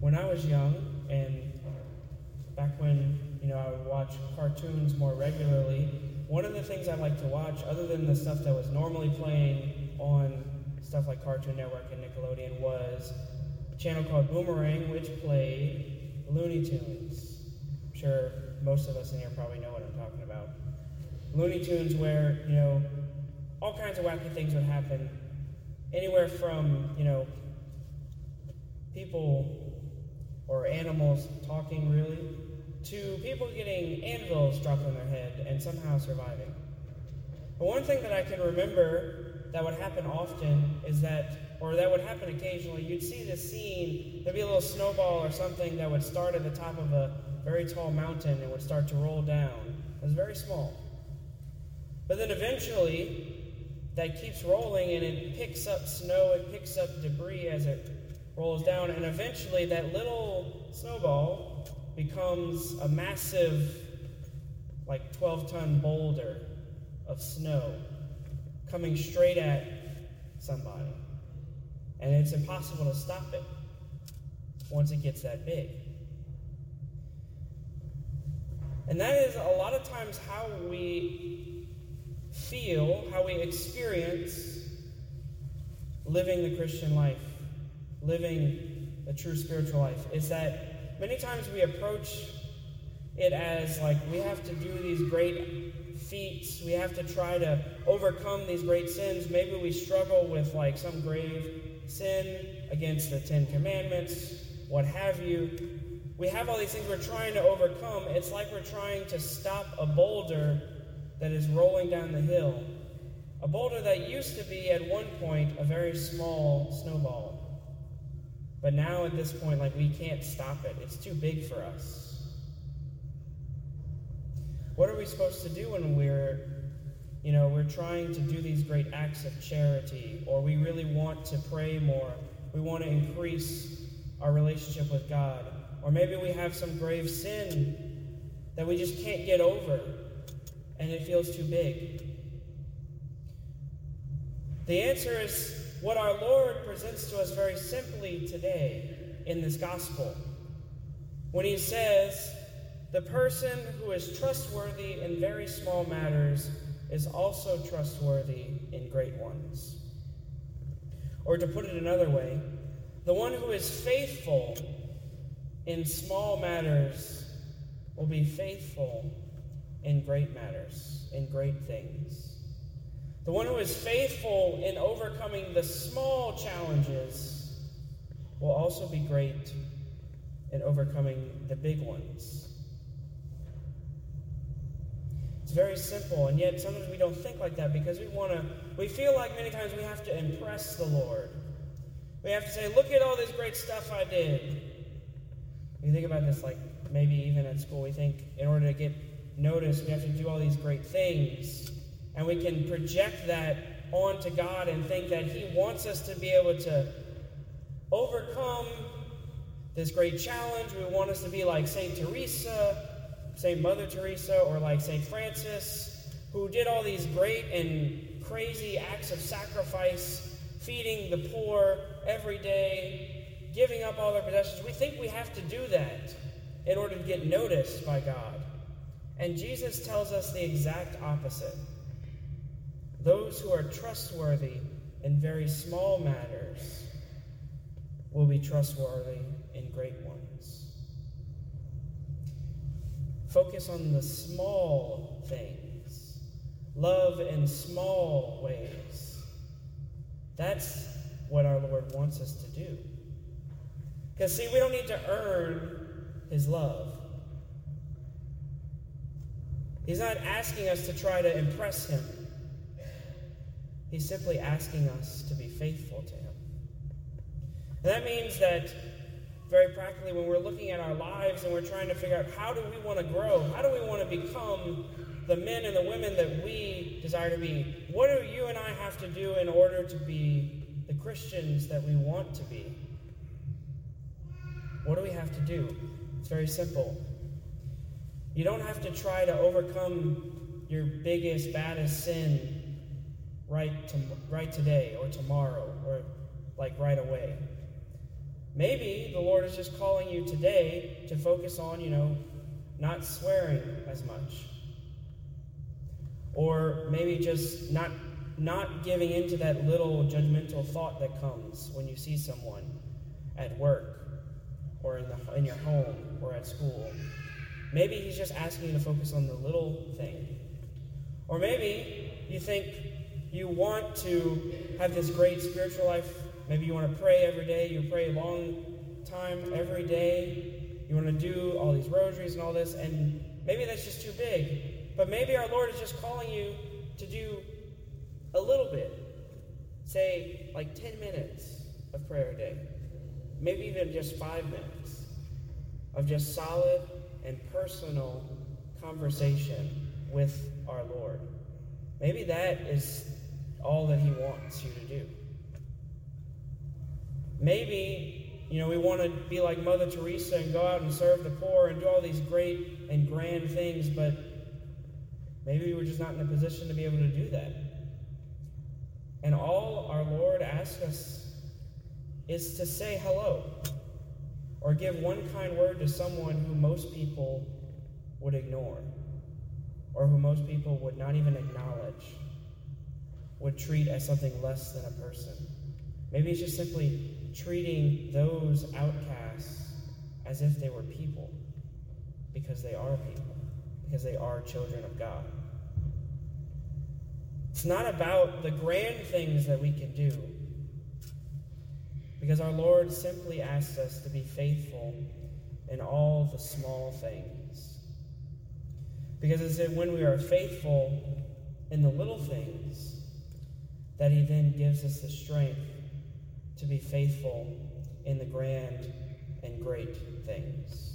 when I was young and back when, you know, I would watch cartoons more regularly, one of the things I liked to watch, other than the stuff that was normally playing on stuff like Cartoon Network and Nickelodeon, was a channel called Boomerang, which played Looney Tunes. I'm sure most of us in here probably know what I'm talking about. Looney Tunes, where, you know, all kinds of wacky things would happen. Anywhere from, you know, people or animals talking really, to people getting anvils dropped on their head and somehow surviving. But one thing that I can remember that would happen often is that, or that would happen occasionally, you'd see this scene, there'd be a little snowball or something that would start at the top of a very tall mountain and would start to roll down. It was very small. But then eventually, that keeps rolling and it picks up snow, it picks up debris as it rolls down, and eventually that little snowball becomes a massive, like 12 ton boulder of snow coming straight at somebody. And it's impossible to stop it once it gets that big. And that is a lot of times how we feel, how we experience living the Christian life, living a true spiritual life. Is that many times we approach it as like we have to do these great feats, we have to try to overcome these great sins. Maybe we struggle with like some grave sin against the Ten Commandments, what have you. We have all these things we're trying to overcome. It's like we're trying to stop a boulder that is rolling down the hill. A boulder that used to be at one point a very small snowball. But now at this point, like we can't stop it. It's too big for us. What are we supposed to do when we're, you know, we're trying to do these great acts of charity, or we really want to pray more, we want to increase our relationship with God, or maybe we have some grave sin that we just can't get over and it feels too big? The answer is what our Lord presents to us very simply today in this gospel. When he says, The person who is trustworthy in very small matters is also trustworthy in great ones. Or to put it another way, the one who is faithful in small matters will be faithful in great matters, in great things. The one who is faithful in overcoming the small challenges will also be great in overcoming the big ones. It's very simple, and yet sometimes we don't think like that because we want to, we feel like many times we have to impress the Lord. We have to say, look at all this great stuff I did. You think about this like maybe even at school, we think in order to get noticed, we have to do all these great things. And we can project that onto God and think that He wants us to be able to overcome this great challenge. We want us to be like St. Teresa, St. Mother Teresa, or like St. Francis, who did all these great and crazy acts of sacrifice, feeding the poor every day, giving up all their possessions. We think we have to do that in order to get noticed by God. And Jesus tells us the exact opposite. Those who are trustworthy in very small matters will be trustworthy in great ones. Focus on the small things. Love in small ways. That's what our Lord wants us to do. Because, see, we don't need to earn His love. He's not asking us to try to impress Him. He's simply asking us to be faithful to Him. And that means that, very practically, when we're looking at our lives and we're trying to figure out how do we want to grow, how do we want to become the men and the women that we desire to be, what do you and I have to do in order to be the Christians that we want to be? What do we have to do? It's very simple. You don't have to try to overcome your biggest, baddest sin right, to, right today or tomorrow or like right away. Maybe the Lord is just calling you today to focus on, you know, not swearing as much. Or maybe just not not giving into that little judgmental thought that comes when you see someone at work or in, the, in your home or at school. Maybe he's just asking you to focus on the little thing. Or maybe you think you want to have this great spiritual life. Maybe you want to pray every day. You pray a long time every day. You want to do all these rosaries and all this, and maybe that's just too big. But maybe our Lord is just calling you to do a little bit. Say, like 10 minutes of prayer a day. Maybe even just five minutes of just solid and personal conversation with our Lord. Maybe that is all that He wants you to do. Maybe, you know, we want to be like Mother Teresa and go out and serve the poor and do all these great and grand things, but maybe we're just not in a position to be able to do that. And all our Lord asks us is to say hello or give one kind word to someone who most people would ignore or who most people would not even acknowledge, would treat as something less than a person. Maybe it's just simply treating those outcasts as if they were people, because they are people, because they are children of God. It's not about the grand things that we can do, because our Lord simply asks us to be faithful in all the small things. Because it's when we are faithful in the little things that He then gives us the strength to be faithful in the grand and great things.